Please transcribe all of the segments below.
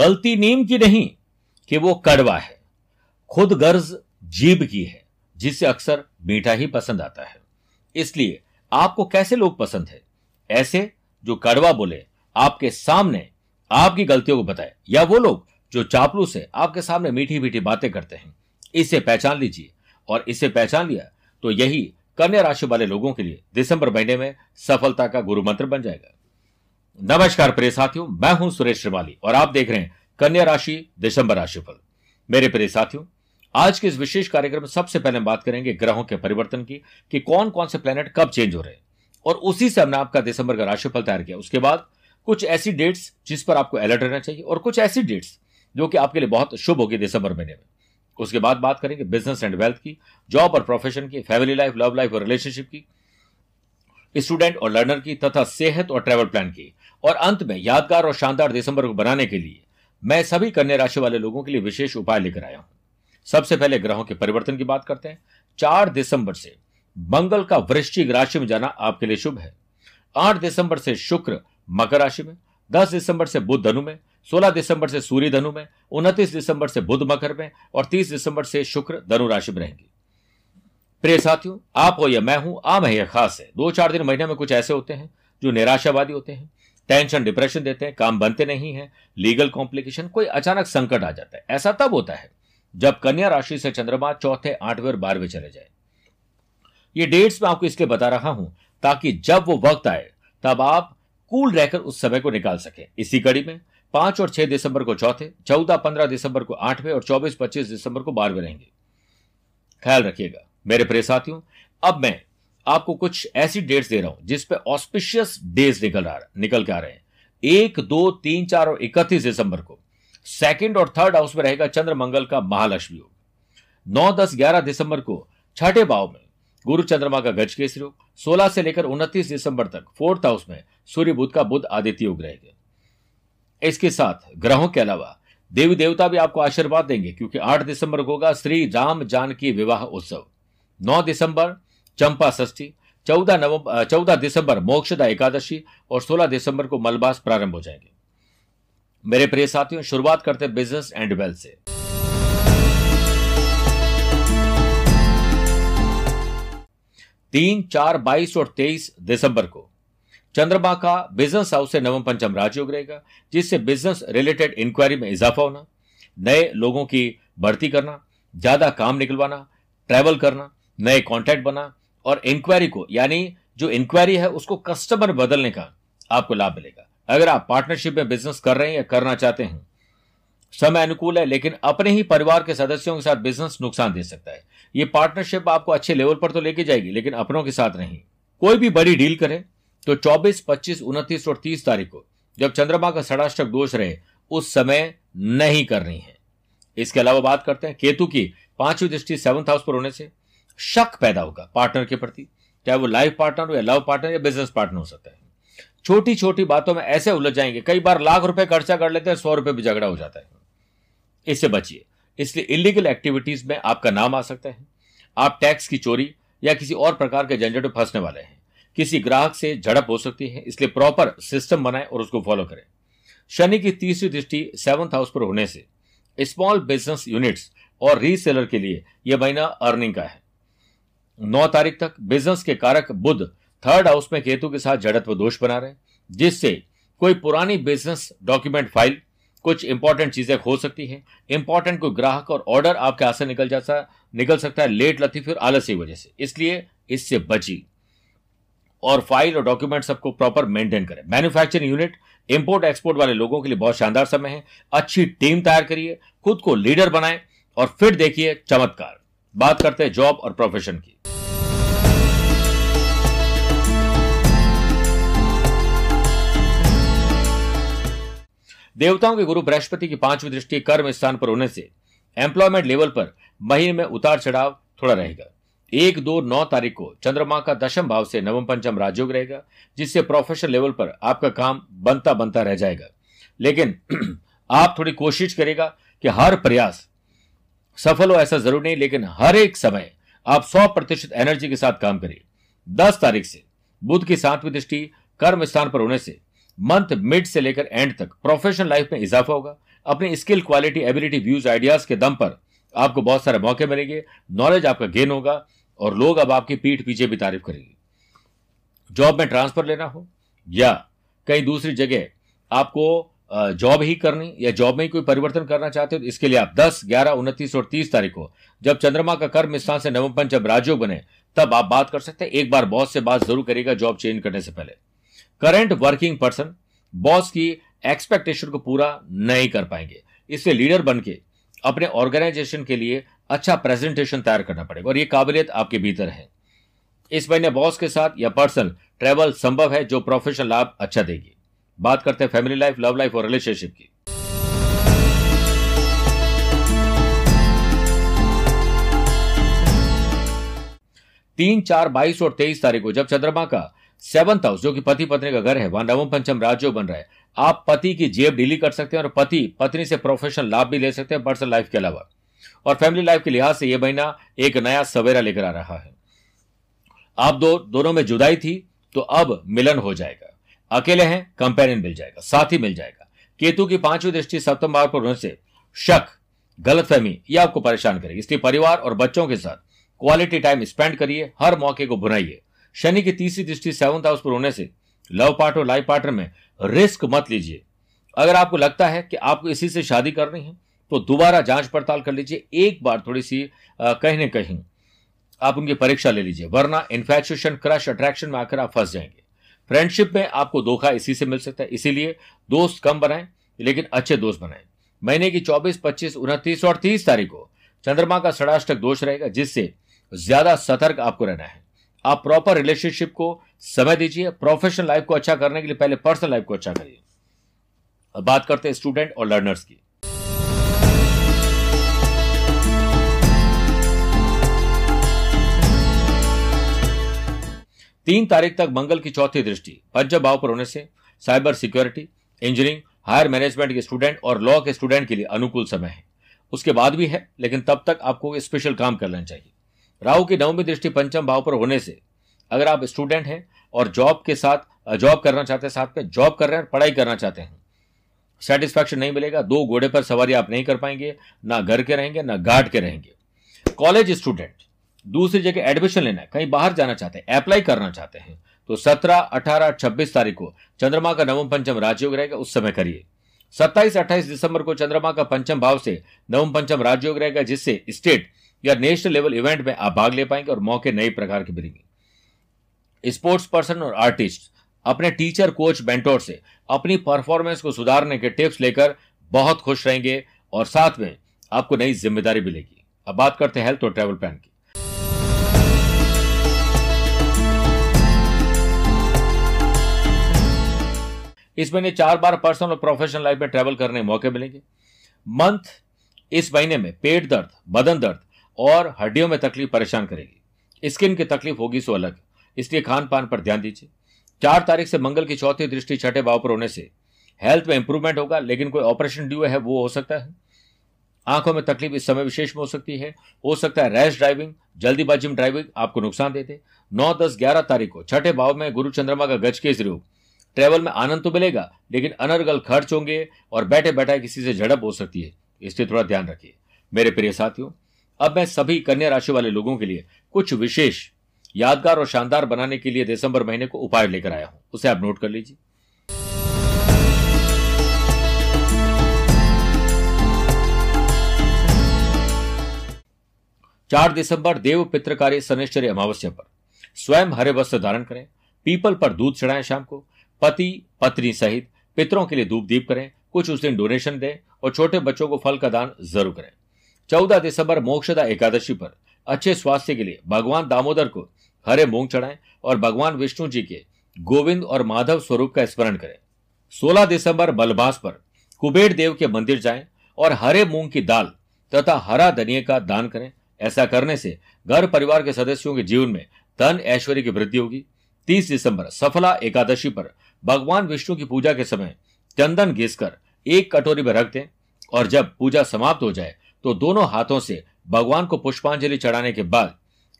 गलती नीम की नहीं, कि वो कड़वा है। खुद गर्ज जीभ की है, जिसे अक्सर मीठा ही पसंद आता है। इसलिए आपको कैसे लोग पसंद है? ऐसे जो कड़वा बोले, आपके सामने आपकी गलतियों को बताए। या वो लोग जो चापलू से आपके सामने मीठी मीठी बातें करते हैं, इसे पहचान लीजिए। और इसे पहचान लिया तो यही कन्या राशि वाले लोगों के लिए दिसंबर महीने में सफलता का गुरु मंत्र बन जाएगा। नमस्कार प्रिय साथियों, मैं हूँ सुरेश श्रीमाली और आप देख रहे हैं कन्या राशि, दिसंबर राशिफल। मेरे प्रिय साथियों, आज के इस विशेष कार्यक्रम में सबसे पहले हम बात करेंगे ग्रहों के परिवर्तन की, कि कौन कौन से प्लेनेट कब चेंज हो रहे हैं। और उसी से हमने आपका दिसंबर का राशिफल तैयार किया। उसके बाद कुछ ऐसी डेट्स जिस पर आपको अलर्ट रहना चाहिए और कुछ ऐसी डेट्स जो कि आपके लिए बहुत शुभ होगी दिसंबर महीने में। उसके बाद बात करेंगे बिज़नेस एंड वेल्थ की जॉब और प्रोफेशन की फैमिली लाइफ लव लाइफ और रिलेशनशिप की स्टूडेंट और लर्नर की, तथा सेहत और ट्रैवल प्लान की। और अंत में यादगार और शानदार दिसंबर को बनाने के लिए मैं सभी कन्या राशि वाले लोगों के लिए विशेष उपाय लेकर आया हूँ। सबसे पहले ग्रहों के परिवर्तन की बात करते हैं। चार दिसंबर से मंगल का वृश्चिक राशि में जाना आपके लिए शुभ है। आठ दिसंबर से शुक्र मकर राशि में, दस दिसंबर से बुद्ध धनु में, सोलह दिसंबर से सूर्य धनु में, उनतीस दिसंबर से बुद्ध मकर में और तीस दिसंबर से शुक्र धनु राशि में रहेंगे। प्रिय साथियों, आप हो या मैं हूँ आम है या खास है। दो चार दिन महीने में कुछ ऐसे होते हैं जो निराशावादी होते हैं। टेंशन डिप्रेशन देते हैं, काम बनते नहीं है लीगल कॉम्प्लिकेशन कोई अचानक संकट आ जाता है। ऐसा तब होता है जब कन्या राशि से चंद्रमा चौथे, आठवें और बारहवें चले जाए। ये डेट्स मैं आपको इसलिए बता रहा हूँ, ताकि जब वो वक्त आए, तब आप कूल रहकर उस समय को निकाल सके। इसी कड़ी में पाँच और छह दिसंबर को चौथे, चौदह, पंद्रह दिसंबर को आठवें और चौबीस, पच्चीस दिसंबर को बारहवें रहेंगे। ख्याल रखिएगा, मेरे प्रिय साथियों, अब मैं आपको कुछ ऐसी डेट्स दे रहा हूँ, जिस पे ऑस्पिशियस डेज़ निकल रहा निकल के आ रहे हैं। एक, दो, तीन, चार और इकतीस दिसंबर को। सेकंड और थर्ड हाउस में रहेगा चंद्र, मंगल का महालक्ष्मी योग। नौ, दस, ग्यारह दिसंबर को छठे भाव में गुरु चंद्रमा का गज केसरी योग। सोलह से लेकर उनतीस दिसंबर तक फोर्थ हाउस में सूर्य बुद्ध का बुद्ध आदित्य योग रहेगा। इसके साथ ग्रहों के अलावा देवी देवता भी आपको आशीर्वाद देंगे, क्योंकि आठ दिसंबर को होगा श्री राम जानकी विवाह उत्सव। नौ दिसंबर चंपा षष्ठी 14 नवंबर 14 दिसंबर मोक्षदा एकादशी और 16 दिसंबर को मलबास प्रारंभ हो जाएँगे। मेरे प्रिय साथियों, शुरुआत करते हैं बिज़नेस एंड वेल्थ से। तीन, चार, बाईस और तेईस दिसंबर को चंद्रमा का बिज़नेस हाउस से नवम पंचम राजयोग रहेगा जिससे बिज़नेस रिलेटेड इंक्वायरी में इजाफा होना, नए लोगों की भर्ती करना, ज़्यादा काम निकलवाना ट्रैवल करना, नए कॉन्टैक्ट बना और इंक्वायरी को यानी जो इंक्वायरी है उसको कस्टमर बदलने का आपको लाभ मिलेगा। अगर आप पार्टनरशिप में बिज़नेस कर रहे हैं या करना चाहते हैं समय अनुकूल है लेकिन अपने ही परिवार के सदस्यों के साथ बिज़नेस नुकसान दे सकता है। ये पार्टनरशिप आपको अच्छे लेवल पर तो लेके जाएगी लेकिन अपनों के साथ नहीं। कोई भी बड़ी डील करें तो 24, 25, 29 और 30 तारीख को जब चंद्रमा का षडाष्टक दोष रहे उस समय नहीं करनी है। इसके अलावा बात करते हैं केतु की पांचवी दृष्टि सेवंथ हाउस पर होने से। शक पैदा होगा पार्टनर के प्रति, चाहे वो लाइफ पार्टनर हो या लव पार्टनर या बिज़नेस पार्टनर हो सकता है। छोटी छोटी बातों में ऐसे उलझ जाएँगे, कई बार लाख रुपए खर्चा कर लेते हैं, सौ रुपए भी झगड़ा हो जाता है। इससे बचिए। इसलिए इलीगल एक्टिविटीज़ में आपका नाम आ सकता है। आप टैक्स की चोरी या किसी और प्रकार के झंझट में फंसने वाले हैं। किसी ग्राहक से झड़प हो सकती है, इसलिए प्रॉपर सिस्टम बनाएँ और उसको फॉलो करें। शनि की तीसरी दृष्टि सेवंथ हाउस पर होने से स्मॉल बिज़नेस यूनिट्स और रीसेलर के लिए यह महीना अर्निंग का है। नौ तारीख तक बिज़नेस के कारक बुद्ध थर्ड हाउस में केतु के साथ जड़त व दोष बना रहे जिससे कोई पुरानी बिज़नेस डॉक्यूमेंट फ़ाइल कुछ इंपॉर्टेंट चीज़ें खो सकती है। इंपॉर्टेंट कोई ग्राहक और ऑर्डर आपके हाथ से निकल जाता, निकल सकता है लेट लती, फिर आलस की वजह से। इसलिए इससे बची। और फ़ाइल और डॉक्यूमेंट सबको प्रॉपर मेंटेन करें। मैन्युफैक्चरिंग यूनिट इंपोर्ट एक्सपोर्ट वाले लोगों के लिए बहुत शानदार समय है। अच्छी टीम तैयार करिए, खुद को लीडर बनाएँ और फिर देखिए चमत्कार। बात करते हैं जॉब और प्रोफेशन की। देवताओं के गुरु बृहस्पति की पांचवी दृष्टि कर्म स्थान पर होने से एम्प्लॉयमेंट लेवल पर महीने में उतार चढ़ाव थोड़ा रहेगा। एक, दो, नौ तारीख को चंद्रमा का दशम भाव से नवम पंचम राजयोग रहेगा, जिससे प्रोफेशनल लेवल पर आपका काम बनता बनता रह जाएगा। लेकिन आप थोड़ी कोशिश करेगा कि हर प्रयास सफल हो ऐसा ज़रूर नहीं, लेकिन हर एक समय आप सौ प्रतिशत एनर्जी के साथ काम करें दस तारीख से, बुद्ध की सातवीं दृष्टि, कर्म स्थान पर होने से, मंथ मिड से लेकर एंड तक प्रोफेशनल लाइफ में इजाफा होगा। अपने skill quality ability views ideas के दम पर आपको बहुत सारे मौके मिलेंगे नॉलेज आपका गेन होगा और लोग अब आपकी पीठ पीछे भी तारीफ़ करेंगे। जॉब में ट्रांसफ़र लेना हो या कहीं दूसरी जगह आपको जॉब ही करनी या जॉब में ही कोई परिवर्तन करना चाहते हो तो इसके लिए आप 10, 11, उनतीस और 30 तारीख को जब चंद्रमा का कर्म स्थान से नवम पंच जब राजयोग बने तब आप बात कर सकते हैं। एक बार बॉस से बात ज़रूर करेगा जॉब चेंज करने से पहले। करंट वर्किंग पर्सन बॉस की एक्सपेक्टेशन को पूरा नहीं कर पाएँगे। इससे लीडर बन के अपने ऑर्गेनाइजेशन के लिए अच्छा प्रेजेंटेशन तैयार करना पड़ेगा और ये काबिलियत आपके भीतर है। इस महीने बॉस के साथ या पर्सनल ट्रेवल संभव है जो प्रोफेशनल लाभ अच्छा देगी। बात करते हैं फैमिली लाइफ लव लाइफ और रिलेशनशिप की। तीन, चार, बाईस और तेईस तारीख को जब चंद्रमा का सेवंथ हाउस जो कि पति पत्नी का घर है, वहाँ नवम पंचम राज्य बन रहा है, आप पति की जेब डीली कर सकते हैं और पति पत्नी से प्रोफेशनल लाभ भी ले सकते हैं पर्सनल लाइफ के अलावा। और फैमिली लाइफ के लिहाज से यह महीना एक नया सवेरा लेकर आ रहा है। आप दो, दोनों में जुदाई थी तो अब मिलन हो जाएगा। अकेले हैं कंपेनियन मिल जाएगा, साथी मिल जाएगा। केतु की पांचवी दृष्टि सप्तम भाव पर होने से शक, गलतफहमी यह आपको परेशान करेगी। इसलिए परिवार और बच्चों के साथ क्वालिटी टाइम स्पेंड करिए, हर मौके को भुनाइए। शनि की तीसरी दृष्टि सेवंथ हाउस पर होने से लव पार्ट और लाइफ पार्टनर में रिस्क मत लीजिए। अगर आपको लगता है कि आपको इसी से शादी करनी है तो दोबारा जाँच पड़ताल कर लीजिए। एक बार थोड़ी सी कहीं ना कहीं आप उनकी परीक्षा ले लीजिए, वरना इन्फेक्चुएशन क्रश अट्रैक्शन में आकर आप फंस जाएँगे। फ्रेंडशिप में आपको धोखा इसी से मिल सकता है इसीलिए दोस्त कम बनाएँ लेकिन अच्छे दोस्त बनाएँ। महीने की 24, 25, उनतीस और 30 तारीख को चंद्रमा का षडाष्टक दोष रहेगा जिससे ज़्यादा सतर्क आपको रहना है। आप प्रॉपर रिलेशनशिप को समय दीजिए प्रोफेशनल लाइफ को अच्छा करने के लिए पहले पर्सनल लाइफ को अच्छा करिए। बात करते हैं स्टूडेंट और लर्नर्स की। तीन तारीख तक मंगल की चौथी दृष्टि। पंचम भाव पर होने से cyber security, engineering, higher management के स्टूडेंट और लॉ के स्टूडेंट के लिए अनुकूल समय है। उसके बाद भी है, लेकिन तब तक आपको स्पेशल काम कर लेना चाहिए। राहु की नवमी दृष्टि पंचम भाव पर होने से अगर आप स्टूडेंट हैं और जॉब के साथ, जॉब करना चाहते हैं, साथ में जॉब कर रहे हैं और पढ़ाई करना चाहते हैं सेटिस्फैक्शन नहीं मिलेगा, दो घोड़े पर सवारी आप नहीं कर पाएँगे, ना घर के रहेंगे, ना गार्ड के रहेंगे। कॉलेज स्टूडेंट दूसरी जगह एडमिशन लेना है, कहीं बाहर जाना चाहते हैं अप्लाई करना चाहते हैं तो सत्रह, अठारह, छब्बीस तारीख को चंद्रमा का नवम पंचम राजयोग रहेगा, उस समय करिए। सत्ताईस, अट्ठाईस दिसंबर को चंद्रमा का पंचम भाव से नवम पंचम राजयोग रहेगा, जिससे स्टेट या नेशनल लेवल इवेंट में आप भाग ले पाएँगे और मौके नए प्रकार के मिलेंगे। स्पोर्ट्स पर्सन और आर्टिस्ट अपने टीचर कोच बेंटोर से अपनी परफॉर्मेंस को सुधारने के टिप्स लेकर बहुत खुश रहेंगे और साथ में आपको नई ज़िम्मेदारी मिलेगी। अब बात करते हैं हेल्थ और ट्रैवल प्लान की। इस महीने चार बार पर्सनल और प्रोफेशनल लाइफ में ट्रेवल करने मौके मिलेंगे। मंथ इस महीने में पेट दर्द, बदन दर्द और हड्डियों में तकलीफ़ परेशान करेगी। स्किन की तकलीफ़ होगी सो अलग। इसलिए खान पान पर ध्यान दीजिए। चार तारीख से मंगल की चौथी दृष्टि छठे भाव पर होने से हेल्थ में इंप्रूवमेंट होगा, लेकिन कोई ऑपरेशन ड्यू है, वो हो सकता है। आँखों में तकलीफ़ इस समय विशेष में हो सकती है। हो सकता है रैश ड्राइविंग जल्दीबाजी में ड्राइविंग आपको नुकसान देते नौ, दस, ग्यारह तारीख को छठे भाव में गुरु चंद्रमा का गज के योग ट्रेवल में आनंद तो मिलेगा, लेकिन अनर्गल खर्च होंगे और बैठे बैठे किसी से झड़प हो सकती है। इसलिए थोड़ा ध्यान रखिए। मेरे प्रिय साथियों, अब मैं सभी कन्या राशि वाले लोगों के लिए कुछ विशेष, यादगार और शानदार बनाने के लिए दिसंबर महीने को उपाय लेकर आया हूँ। उसे आप नोट कर लीजिए। चार दिसंबर, देव पित्रकारी शनिश्चरी अमावस्या पर। स्वयं हरे वस्त्र धारण करें, पीपल पर दूध चढ़ाएँ शाम को पति, पत्नी सहित पितरों के लिए धूप दीप करें, कुछ उस दिन डोनेशन दें और छोटे बच्चों को फल का दान ज़रूर करें। चौदह दिसंबर, मोक्षदा एकादशी पर अच्छे स्वास्थ्य के लिए भगवान दामोदर को हरे मूंग चढ़ाएँ और भगवान विष्णु जी के गोविंद और माधव स्वरूप का स्मरण करें। सोलह दिसंबर बलबास पर कुबेर देव के मंदिर जाएँ और हरे मूंग की दाल तथा हरा धनिया का दान करें। ऐसा करने से घर परिवार के सदस्यों के जीवन में धन ऐश्वर्य की वृद्धि होगी। तीस दिसंबर, सफला एकादशी पर भगवान विष्णु की पूजा के समय चंदन घिसकर एक कटोरी में रख दें और जब पूजा समाप्त हो जाए तो दोनों हाथों से भगवान को पुष्पांजलि चढ़ाने के बाद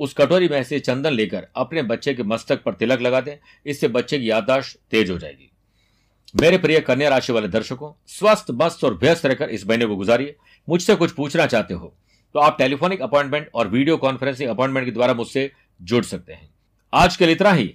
उस कटोरी में से चंदन लेकर अपने बच्चे के मस्तक पर तिलक लगा दें, इससे बच्चे की याददाश्त तेज हो जाएगी। मेरे प्रिय कन्या राशि वाले दर्शकों, स्वस्थ, मस्त और व्यस्त रहकर इस महीने को गुजारिए। मुझसे कुछ पूछना चाहते हो तो आप टेलीफोनिक अपॉइंटमेंट और वीडियो कॉन्फ्रेंसिंग अपॉइंटमेंट के द्वारा मुझसे जुड़ सकते हैं। आज के लिए इतना ही।